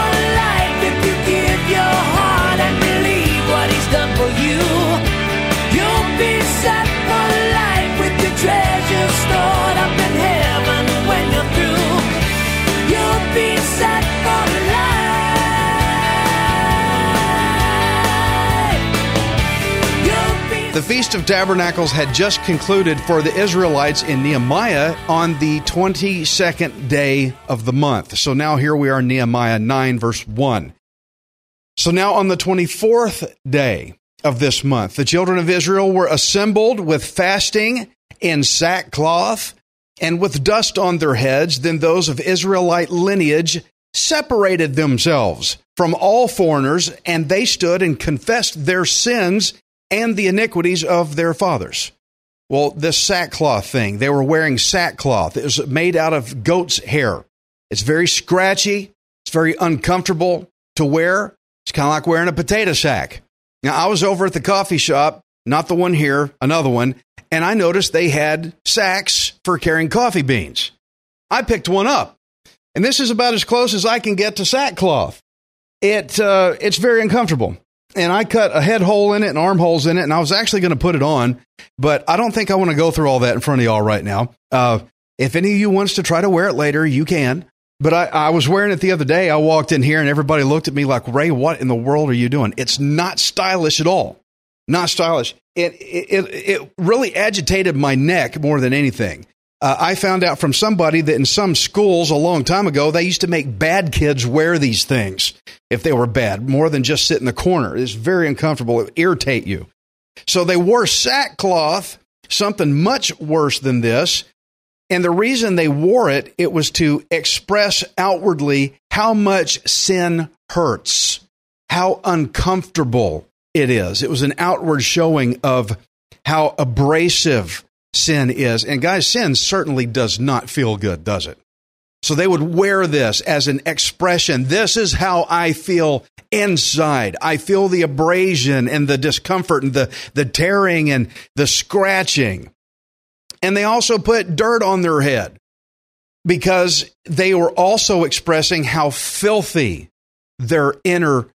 for life. If you Feast of Tabernacles had just concluded for the Israelites in Nehemiah on the 22nd day of the month. So now here we are, Nehemiah 9, verse 1. So now on the 24th day of this month, the children of Israel were assembled with fasting in sackcloth and with dust on their heads. Then those of Israelite lineage separated themselves from all foreigners, and they stood and confessed their sins and the iniquities of their fathers. Well, this sackcloth thing, they were wearing sackcloth. It was made out of goat's hair. It's very scratchy, it's very uncomfortable to wear. It's kind of like wearing a potato sack. Now, I was over at the coffee shop, not the one here, another one, and I noticed they had sacks for carrying coffee beans. I picked one up, and this is about as close as I can get to sackcloth. It uh, it's very uncomfortable, and I cut a head hole in it and armholes in it, and I was actually going to put it on, but I don't think I want to go through all that in front of y'all right now. Uh, if any of you wants to try to wear it later, you can. But I, I was wearing it the other day. I walked in here and everybody looked at me like, Ray, what in the world are you doing? It's not stylish at all. Not stylish. It, it, it really agitated my neck more than anything. Uh, I found out from somebody that in some schools a long time ago, they used to make bad kids wear these things if they were bad, more than just sit in the corner. It's very uncomfortable. It would irritate you. So they wore sackcloth, something much worse than this. And the reason they wore it, it was to express outwardly how much sin hurts, how uncomfortable it is. It was an outward showing of how abrasive sin is. And guys, sin certainly does not feel good, does it? So they would wear this as an expression. This is how I feel inside. I feel the abrasion and the discomfort and the, the tearing and the scratching. And they also put dirt on their head because they were also expressing how filthy their inner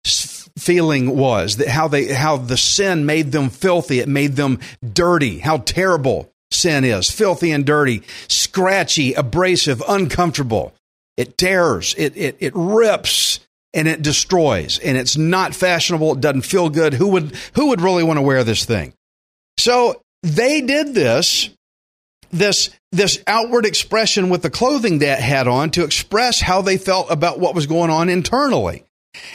feeling was, that how they how the sin made them filthy, it made them dirty, how terrible sin is, filthy and dirty, scratchy, abrasive, uncomfortable. It tears, it it it rips and it destroys and it's not fashionable, it doesn't feel good. Who would who would really want to wear this thing? So they did this this this outward expression with the clothing that had on to express how they felt about what was going on internally.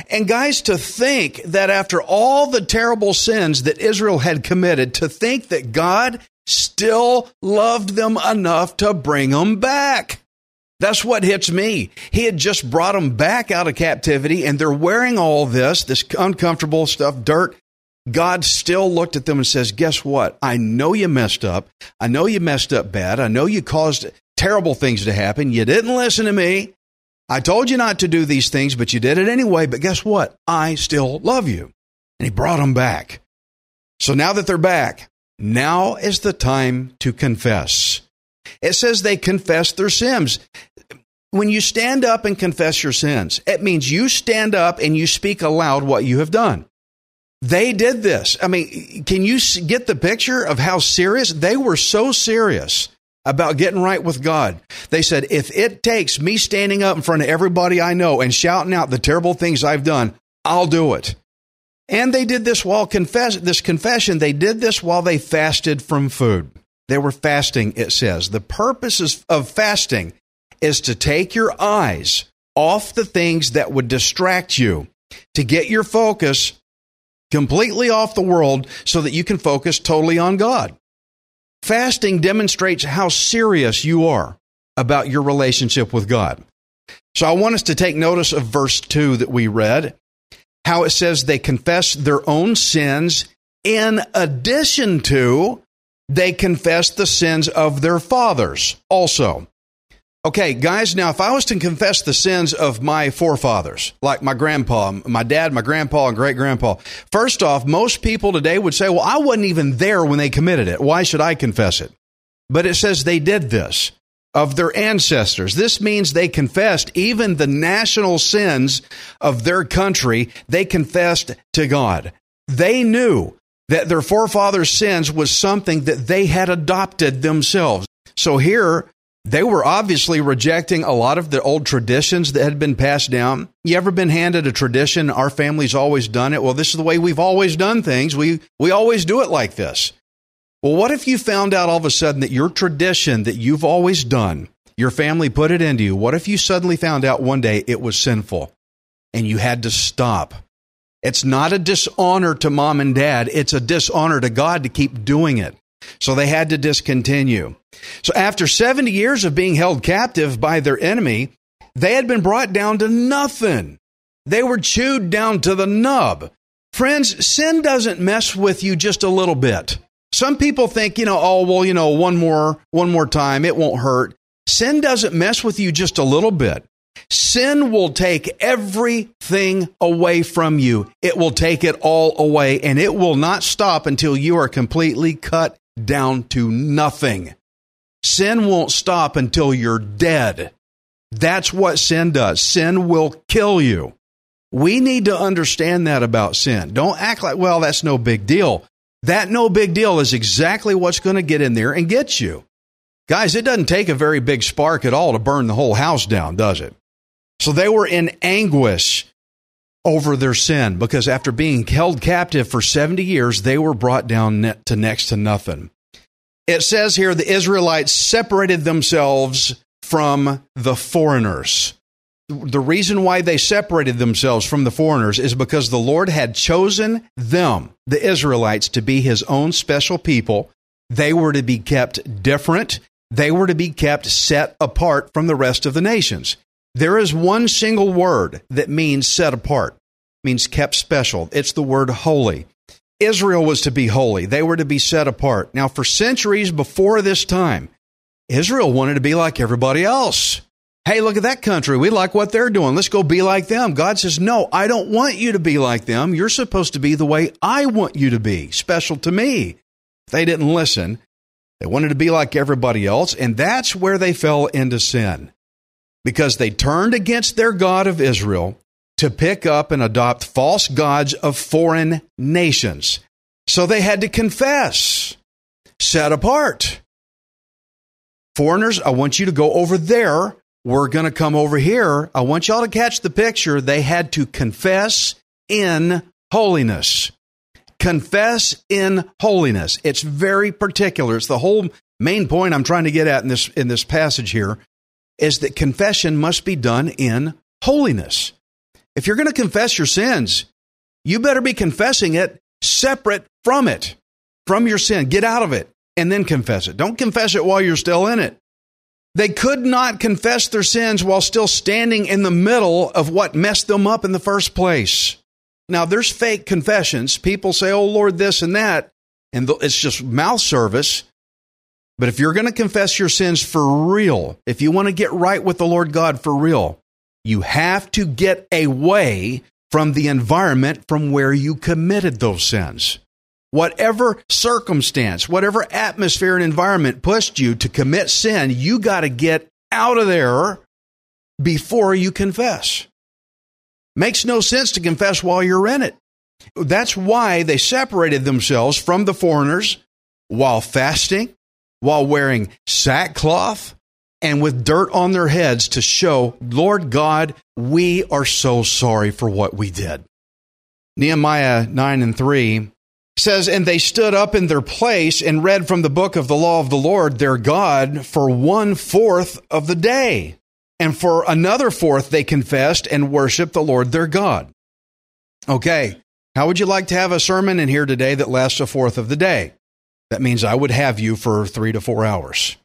And guys, to think that after all the terrible sins that Israel had committed, to think that God still loved them enough to bring them back. That's what hits me. He had just brought them back out of captivity and they're wearing all this, this uncomfortable stuff, dirt. God still looked at them and says, Guess what? I know you messed up. I know you messed up bad. I know you caused terrible things to happen. You didn't listen to me. I told you not to do these things, but you did it anyway. But guess what? I still love you. And he brought them back. So now that they're back, now is the time to confess. It says they confess their sins. When you stand up and confess your sins, it means you stand up and you speak aloud what you have done. They did this. I mean, can you get the picture of how serious? They were so serious about getting right with God. They said, if it takes me standing up in front of everybody I know and shouting out the terrible things I've done, I'll do it. And they did this while confess this confession, they did this while they fasted from food. They were fasting, it says. The purpose of fasting is to take your eyes off the things that would distract you, to get your focus completely off the world so that you can focus totally on God. Fasting demonstrates how serious you are about your relationship with God. So I want us to take notice of verse 2 that we read, how it says they confess their own sins in addition to they confess the sins of their fathers also. Okay, guys, now if I was to confess the sins of my forefathers, like my grandpa, my dad, my grandpa, and great grandpa, first off, most people today would say, well, I wasn't even there when they committed it. Why should I confess it? But it says they did this of their ancestors. This means they confessed even the national sins of their country, they confessed to God. They knew that their forefathers' sins was something that they had adopted themselves. So here, they were obviously rejecting a lot of the old traditions that had been passed down. You ever been handed a tradition? Our family's always done it. Well, this is the way we've always done things. We, we always do it like this. Well, what if you found out all of a sudden that your tradition that you've always done, your family put it into you? What if you suddenly found out one day it was sinful and you had to stop? It's not a dishonor to mom and dad, it's a dishonor to God to keep doing it. So they had to discontinue. So after 70 years of being held captive by their enemy, they had been brought down to nothing. They were chewed down to the nub. Friends, sin doesn't mess with you just a little bit. Some people think, you know, oh, well, you know, one more, one more time, it won't hurt. Sin doesn't mess with you just a little bit. Sin will take everything away from you. It will take it all away and it will not stop until you are completely cut down to nothing. Sin won't stop until you're dead. That's what sin does. Sin will kill you. We need to understand that about sin. Don't act like, well, that's no big deal. That no big deal is exactly what's going to get in there and get you. Guys, it doesn't take a very big spark at all to burn the whole house down, does it? So they were in anguish over their sin because after being held captive for 70 years, they were brought down to next to nothing. It says here the Israelites separated themselves from the foreigners. The reason why they separated themselves from the foreigners is because the Lord had chosen them, the Israelites, to be his own special people. They were to be kept different. They were to be kept set apart from the rest of the nations. There is one single word that means set apart, means kept special. It's the word holy. Israel was to be holy. They were to be set apart. Now, for centuries before this time, Israel wanted to be like everybody else. Hey, look at that country. We like what they're doing. Let's go be like them. God says, No, I don't want you to be like them. You're supposed to be the way I want you to be, special to me. They didn't listen. They wanted to be like everybody else, and that's where they fell into sin because they turned against their God of Israel to pick up and adopt false gods of foreign nations. So they had to confess, set apart. Foreigners, I want you to go over there. We're going to come over here. I want y'all to catch the picture. They had to confess in holiness. Confess in holiness. It's very particular. It's the whole main point I'm trying to get at in this in this passage here is that confession must be done in holiness. If you're going to confess your sins, you better be confessing it separate from it, from your sin. Get out of it and then confess it. Don't confess it while you're still in it. They could not confess their sins while still standing in the middle of what messed them up in the first place. Now, there's fake confessions. People say, oh, Lord, this and that, and it's just mouth service. But if you're going to confess your sins for real, if you want to get right with the Lord God for real, you have to get away from the environment from where you committed those sins. Whatever circumstance, whatever atmosphere and environment pushed you to commit sin, you got to get out of there before you confess. Makes no sense to confess while you're in it. That's why they separated themselves from the foreigners while fasting, while wearing sackcloth and with dirt on their heads to show, Lord God, we are so sorry for what we did. Nehemiah 9 and 3 says, And they stood up in their place and read from the book of the law of the Lord their God for one fourth of the day. And for another fourth, they confessed and worshiped the Lord their God. Okay, how would you like to have a sermon in here today that lasts a fourth of the day? That means I would have you for three to four hours.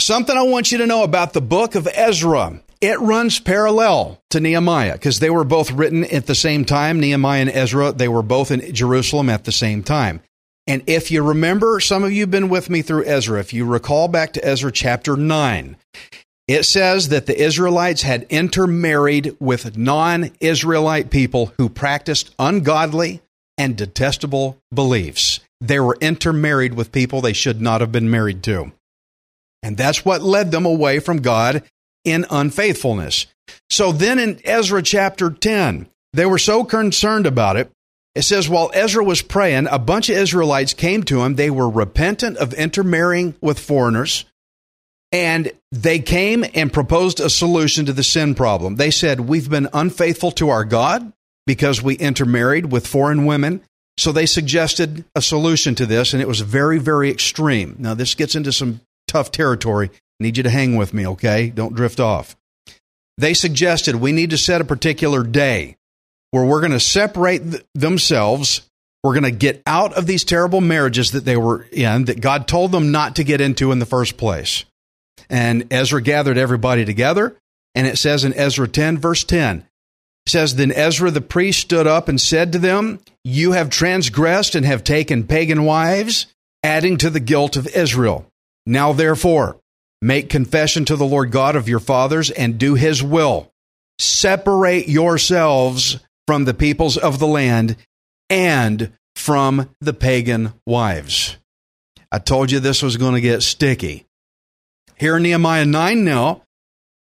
Something I want you to know about the book of Ezra. It runs parallel to Nehemiah because they were both written at the same time. Nehemiah and Ezra, they were both in Jerusalem at the same time. And if you remember, some of you have been with me through Ezra. If you recall back to Ezra chapter 9, it says that the Israelites had intermarried with non Israelite people who practiced ungodly and detestable beliefs. They were intermarried with people they should not have been married to. And that's what led them away from God in unfaithfulness. So then in Ezra chapter 10, they were so concerned about it. It says, while Ezra was praying, a bunch of Israelites came to him. They were repentant of intermarrying with foreigners. And they came and proposed a solution to the sin problem. They said, We've been unfaithful to our God because we intermarried with foreign women. So they suggested a solution to this, and it was very, very extreme. Now, this gets into some tough territory. Need you to hang with me, okay? Don't drift off. They suggested we need to set a particular day where we're going to separate th- themselves. We're going to get out of these terrible marriages that they were in, that God told them not to get into in the first place. And Ezra gathered everybody together. And it says in Ezra 10, verse 10, it says, Then Ezra the priest stood up and said to them, You have transgressed and have taken pagan wives, adding to the guilt of Israel. Now therefore, make confession to the Lord God of your fathers and do his will. Separate yourselves from the peoples of the land and from the pagan wives. I told you this was going to get sticky. Here in Nehemiah 9 now,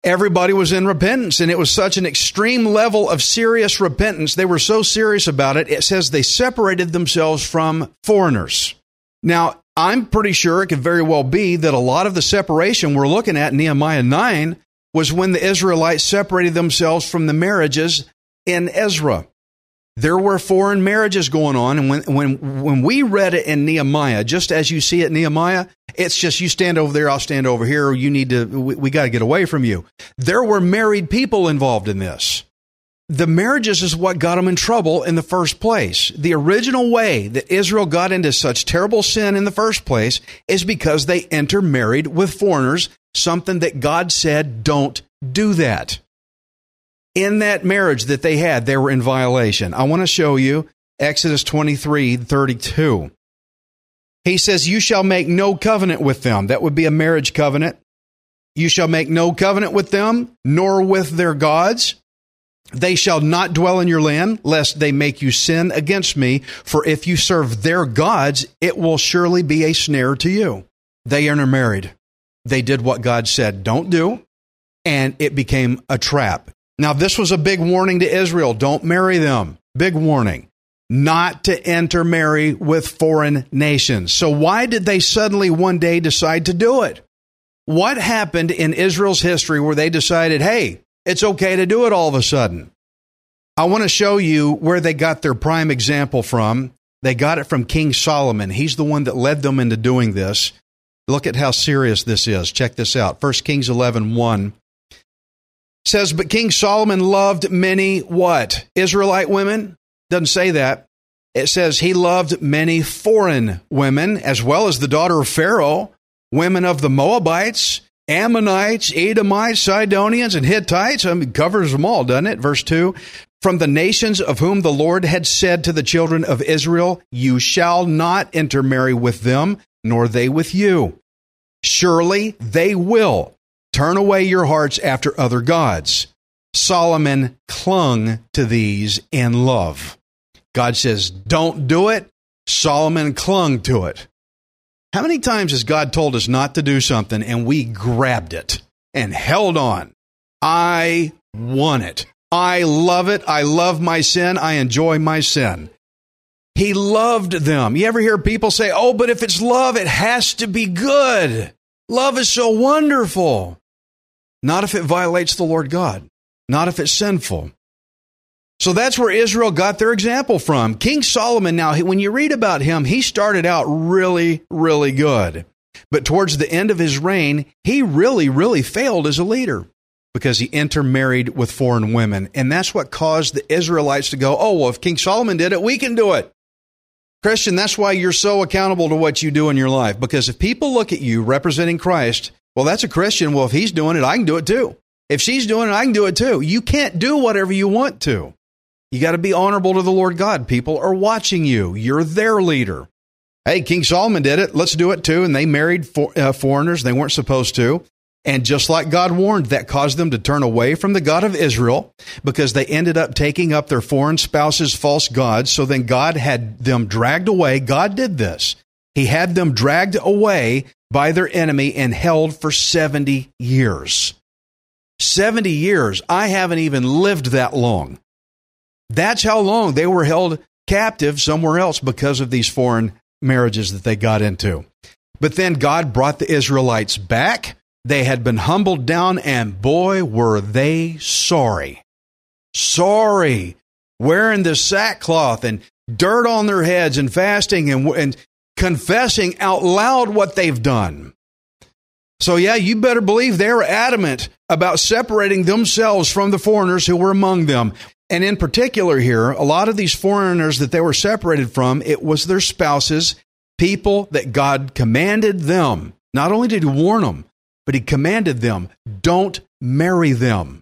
everybody was in repentance, and it was such an extreme level of serious repentance. They were so serious about it, it says they separated themselves from foreigners. Now, I'm pretty sure it could very well be that a lot of the separation we're looking at in Nehemiah 9 was when the Israelites separated themselves from the marriages in Ezra there were foreign marriages going on. And when, when, when we read it in Nehemiah, just as you see it in Nehemiah, it's just you stand over there, I'll stand over here. You need to, we, we got to get away from you. There were married people involved in this. The marriages is what got them in trouble in the first place. The original way that Israel got into such terrible sin in the first place is because they intermarried with foreigners, something that God said, don't do that in that marriage that they had, they were in violation. I want to show you Exodus 23 32. He says, You shall make no covenant with them. That would be a marriage covenant. You shall make no covenant with them, nor with their gods. They shall not dwell in your land, lest they make you sin against me. For if you serve their gods, it will surely be a snare to you. They intermarried. They did what God said don't do, and it became a trap. Now, this was a big warning to Israel don't marry them. Big warning. Not to intermarry with foreign nations. So, why did they suddenly one day decide to do it? What happened in Israel's history where they decided, hey, it's okay to do it all of a sudden? I want to show you where they got their prime example from. They got it from King Solomon. He's the one that led them into doing this. Look at how serious this is. Check this out. 1 Kings 11 1 says, But King Solomon loved many what? Israelite women? Doesn't say that. It says he loved many foreign women, as well as the daughter of Pharaoh, women of the Moabites, Ammonites, Edomites, Sidonians, and Hittites. I mean, covers them all, doesn't it? Verse 2 From the nations of whom the Lord had said to the children of Israel, You shall not intermarry with them, nor they with you. Surely they will Turn away your hearts after other gods. Solomon clung to these in love. God says, don't do it. Solomon clung to it. How many times has God told us not to do something and we grabbed it and held on? I want it. I love it. I love my sin. I enjoy my sin. He loved them. You ever hear people say, oh, but if it's love, it has to be good. Love is so wonderful. Not if it violates the Lord God, not if it's sinful. So that's where Israel got their example from. King Solomon, now, when you read about him, he started out really, really good. But towards the end of his reign, he really, really failed as a leader because he intermarried with foreign women. And that's what caused the Israelites to go, oh, well, if King Solomon did it, we can do it. Christian, that's why you're so accountable to what you do in your life. Because if people look at you representing Christ well, that's a Christian. Well, if he's doing it, I can do it too. If she's doing it, I can do it too. You can't do whatever you want to. You got to be honorable to the Lord God. People are watching you. You're their leader. Hey, King Solomon did it. Let's do it too. And they married for, uh, foreigners they weren't supposed to. And just like God warned, that caused them to turn away from the God of Israel because they ended up taking up their foreign spouses' false gods. So then God had them dragged away. God did this. He had them dragged away by their enemy and held for 70 years. 70 years. I haven't even lived that long. That's how long they were held captive somewhere else because of these foreign marriages that they got into. But then God brought the Israelites back they had been humbled down, and boy, were they sorry. Sorry. Wearing the sackcloth and dirt on their heads and fasting and, and confessing out loud what they've done. So, yeah, you better believe they were adamant about separating themselves from the foreigners who were among them. And in particular, here, a lot of these foreigners that they were separated from, it was their spouses, people that God commanded them. Not only did He warn them, but he commanded them, don't marry them.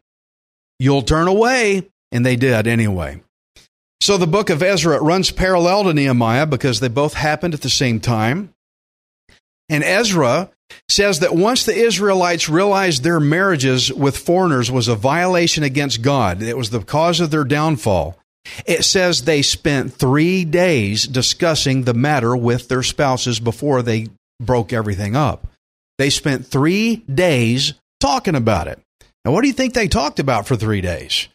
You'll turn away. And they did anyway. So the book of Ezra runs parallel to Nehemiah because they both happened at the same time. And Ezra says that once the Israelites realized their marriages with foreigners was a violation against God, it was the cause of their downfall. It says they spent three days discussing the matter with their spouses before they broke everything up. They spent three days talking about it. Now, what do you think they talked about for three days?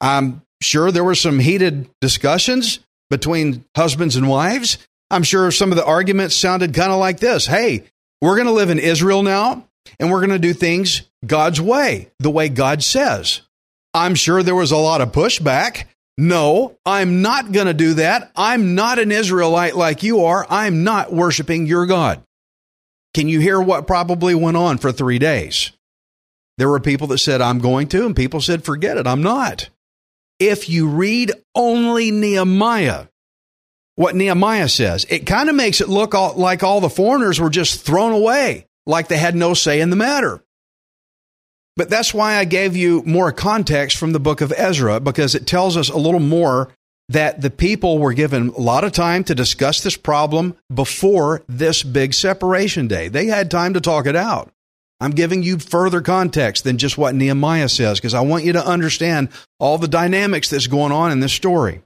I'm sure there were some heated discussions between husbands and wives. I'm sure some of the arguments sounded kind of like this Hey, we're going to live in Israel now, and we're going to do things God's way, the way God says. I'm sure there was a lot of pushback. No, I'm not going to do that. I'm not an Israelite like you are. I'm not worshiping your God. Can you hear what probably went on for three days? There were people that said, I'm going to, and people said, forget it, I'm not. If you read only Nehemiah, what Nehemiah says, it kind of makes it look all, like all the foreigners were just thrown away, like they had no say in the matter. But that's why I gave you more context from the book of Ezra, because it tells us a little more that the people were given a lot of time to discuss this problem before this big separation day. They had time to talk it out. I'm giving you further context than just what Nehemiah says because I want you to understand all the dynamics that's going on in this story.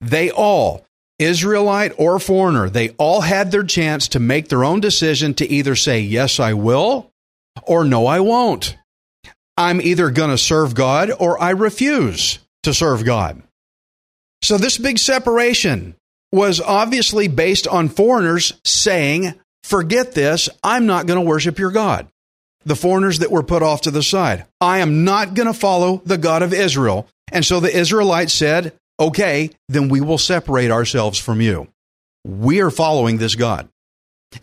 They all, Israelite or foreigner, they all had their chance to make their own decision to either say, Yes, I will, or No, I won't. I'm either going to serve God or I refuse to serve God. So this big separation was obviously based on foreigners saying, forget this, I'm not going to worship your God. The foreigners that were put off to the side. I am not going to follow the God of Israel. And so the Israelites said, okay, then we will separate ourselves from you. We are following this God.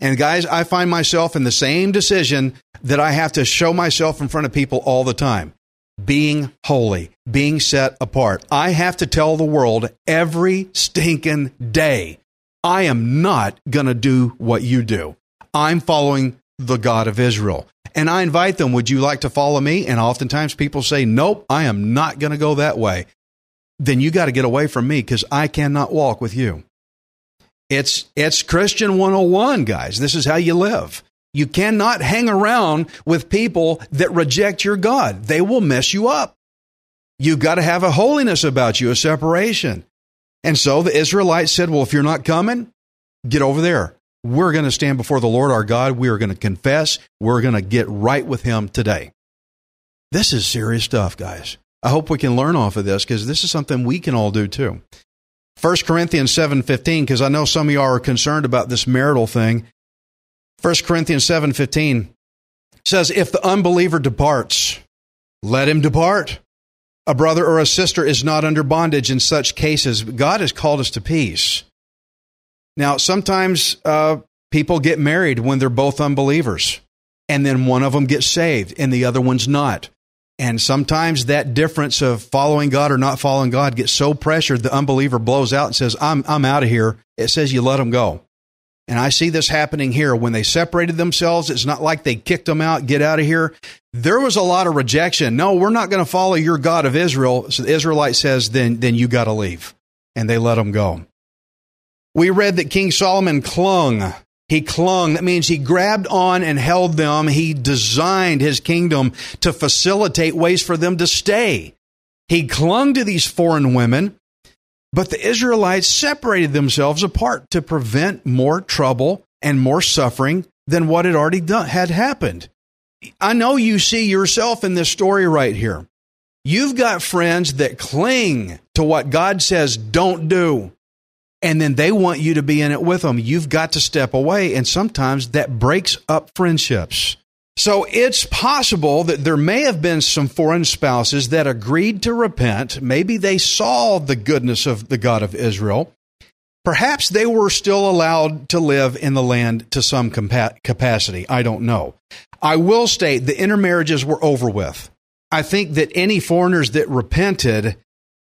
And guys, I find myself in the same decision that I have to show myself in front of people all the time being holy, being set apart. I have to tell the world every stinking day, I am not going to do what you do. I'm following the God of Israel. And I invite them, would you like to follow me? And oftentimes people say, nope, I am not going to go that way. Then you got to get away from me because I cannot walk with you. It's, it's Christian 101, guys. This is how you live. You cannot hang around with people that reject your God. They will mess you up. You've got to have a holiness about you, a separation. And so the Israelites said, Well, if you're not coming, get over there. We're going to stand before the Lord our God. We are going to confess. We're going to get right with Him today. This is serious stuff, guys. I hope we can learn off of this because this is something we can all do too. 1 Corinthians 7:15 because I know some of y'all are concerned about this marital thing. 1 Corinthians 7:15 says if the unbeliever departs let him depart a brother or a sister is not under bondage in such cases God has called us to peace now sometimes uh, people get married when they're both unbelievers and then one of them gets saved and the other one's not and sometimes that difference of following God or not following God gets so pressured the unbeliever blows out and says I'm I'm out of here it says you let them go And I see this happening here. When they separated themselves, it's not like they kicked them out, get out of here. There was a lot of rejection. No, we're not going to follow your God of Israel. So the Israelite says, then, then you got to leave. And they let them go. We read that King Solomon clung. He clung. That means he grabbed on and held them. He designed his kingdom to facilitate ways for them to stay. He clung to these foreign women, but the Israelites separated themselves apart to prevent more trouble and more suffering than what had already done, had happened. I know you see yourself in this story right here. You've got friends that cling to what God says don't do and then they want you to be in it with them. You've got to step away, and sometimes that breaks up friendships. So it's possible that there may have been some foreign spouses that agreed to repent. Maybe they saw the goodness of the God of Israel. Perhaps they were still allowed to live in the land to some capacity. I don't know. I will state the intermarriages were over with. I think that any foreigners that repented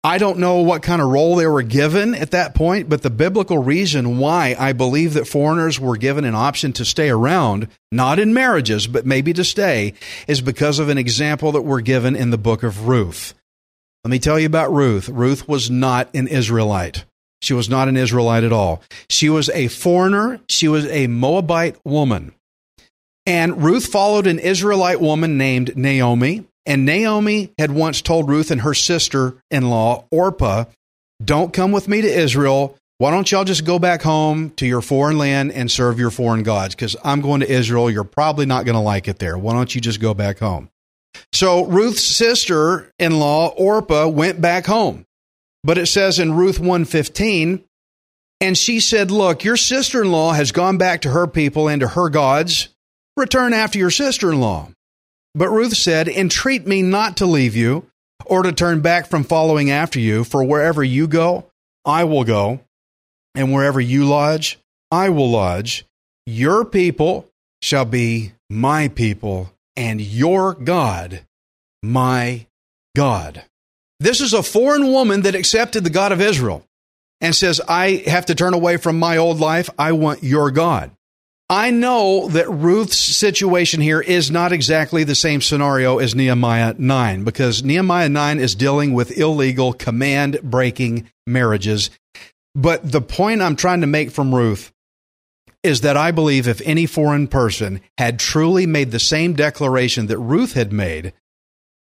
I don't know what kind of role they were given at that point, but the biblical reason why I believe that foreigners were given an option to stay around, not in marriages, but maybe to stay, is because of an example that we're given in the book of Ruth. Let me tell you about Ruth. Ruth was not an Israelite. She was not an Israelite at all. She was a foreigner. She was a Moabite woman. And Ruth followed an Israelite woman named Naomi. And Naomi had once told Ruth and her sister in law, Orpah, Don't come with me to Israel. Why don't y'all just go back home to your foreign land and serve your foreign gods? Because I'm going to Israel. You're probably not going to like it there. Why don't you just go back home? So Ruth's sister in law, Orpah, went back home. But it says in Ruth 115, and she said, Look, your sister in law has gone back to her people and to her gods. Return after your sister in law. But Ruth said, Entreat me not to leave you or to turn back from following after you, for wherever you go, I will go, and wherever you lodge, I will lodge. Your people shall be my people, and your God, my God. This is a foreign woman that accepted the God of Israel and says, I have to turn away from my old life. I want your God. I know that Ruth's situation here is not exactly the same scenario as Nehemiah 9 because Nehemiah 9 is dealing with illegal command breaking marriages. But the point I'm trying to make from Ruth is that I believe if any foreign person had truly made the same declaration that Ruth had made,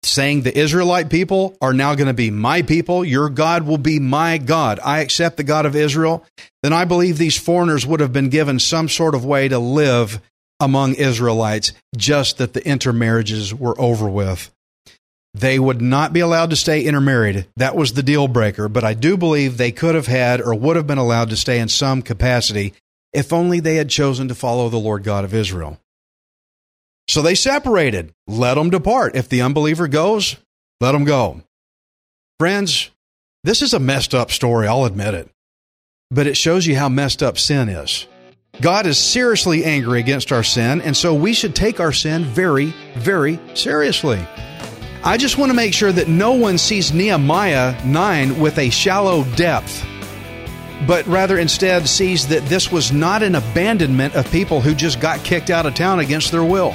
saying the Israelite people are now going to be my people, your God will be my God. I accept the God of Israel, then I believe these foreigners would have been given some sort of way to live among Israelites, just that the intermarriages were over with. They would not be allowed to stay intermarried. That was the deal breaker, but I do believe they could have had or would have been allowed to stay in some capacity if only they had chosen to follow the Lord God of Israel. So they separated. Let them depart. If the unbeliever goes, let them go. Friends, this is a messed up story, I'll admit it. But it shows you how messed up sin is. God is seriously angry against our sin, and so we should take our sin very, very seriously. I just want to make sure that no one sees Nehemiah 9 with a shallow depth, but rather instead sees that this was not an abandonment of people who just got kicked out of town against their will.